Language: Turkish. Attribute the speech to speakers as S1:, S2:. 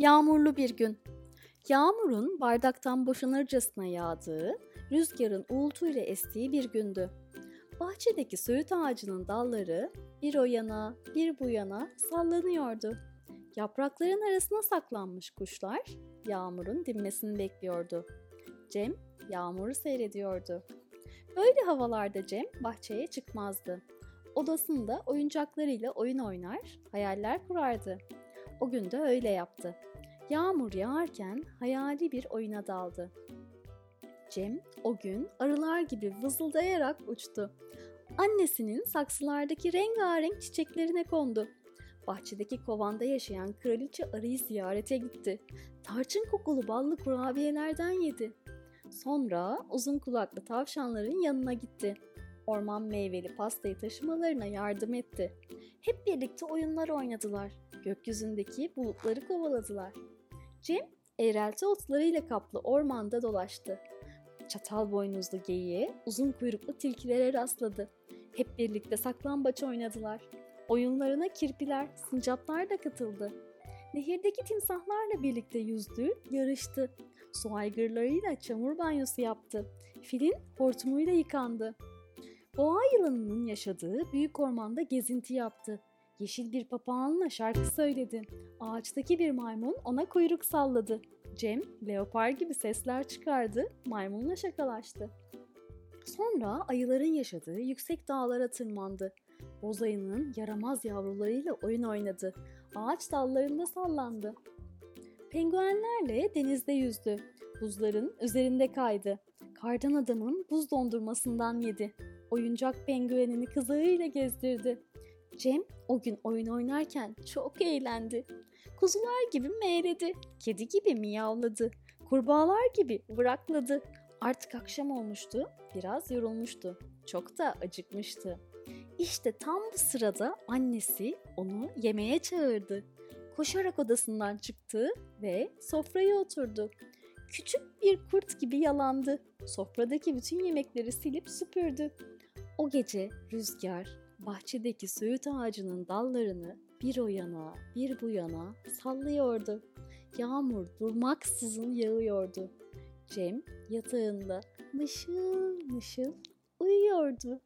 S1: Yağmurlu bir gün. Yağmurun bardaktan boşanırcasına yağdığı, rüzgarın uğultuyla estiği bir gündü. Bahçedeki söğüt ağacının dalları bir o yana bir bu yana sallanıyordu. Yaprakların arasına saklanmış kuşlar yağmurun dinmesini bekliyordu. Cem yağmuru seyrediyordu. Böyle havalarda Cem bahçeye çıkmazdı. Odasında oyuncaklarıyla oyun oynar, hayaller kurardı. O gün de öyle yaptı. Yağmur yağarken hayali bir oyuna daldı. Cem o gün arılar gibi vızıldayarak uçtu. Annesinin saksılardaki rengarenk çiçeklerine kondu. Bahçedeki kovanda yaşayan kraliçe arıyı ziyarete gitti. Tarçın kokulu ballı kurabiyelerden yedi. Sonra uzun kulaklı tavşanların yanına gitti. Orman meyveli pastayı taşımalarına yardım etti. Hep birlikte oyunlar oynadılar. Gökyüzündeki bulutları kovaladılar. Cem eğrelti otlarıyla kaplı ormanda dolaştı. Çatal boynuzlu geyiğe, uzun kuyruklu tilkilere rastladı. Hep birlikte saklambaç oynadılar. Oyunlarına kirpiler, sincaplar da katıldı. Nehirdeki timsahlarla birlikte yüzdü, yarıştı. Su aygırlarıyla çamur banyosu yaptı. Filin hortumuyla yıkandı. Boğa yılanının yaşadığı büyük ormanda gezinti yaptı. Yeşil bir papağanla şarkı söyledi. Ağaçtaki bir maymun ona kuyruk salladı. Cem leopar gibi sesler çıkardı, maymunla şakalaştı. Sonra ayıların yaşadığı yüksek dağlara tırmandı. Boz ayının yaramaz yavrularıyla oyun oynadı. Ağaç dallarında sallandı. Penguenlerle denizde yüzdü. Buzların üzerinde kaydı. Kardan adamın buz dondurmasından yedi. Oyuncak penguenini kızağıyla gezdirdi. Cem o gün oyun oynarken çok eğlendi. Kuzular gibi meğledi, kedi gibi miyavladı, kurbağalar gibi vırakladı. Artık akşam olmuştu, biraz yorulmuştu, çok da acıkmıştı. İşte tam bu sırada annesi onu yemeğe çağırdı. Koşarak odasından çıktı ve sofraya oturdu. Küçük bir kurt gibi yalandı. Sofradaki bütün yemekleri silip süpürdü. O gece rüzgar bahçedeki söğüt ağacının dallarını bir o yana bir bu yana sallıyordu. Yağmur durmaksızın yağıyordu. Cem yatağında mışıl mışıl uyuyordu.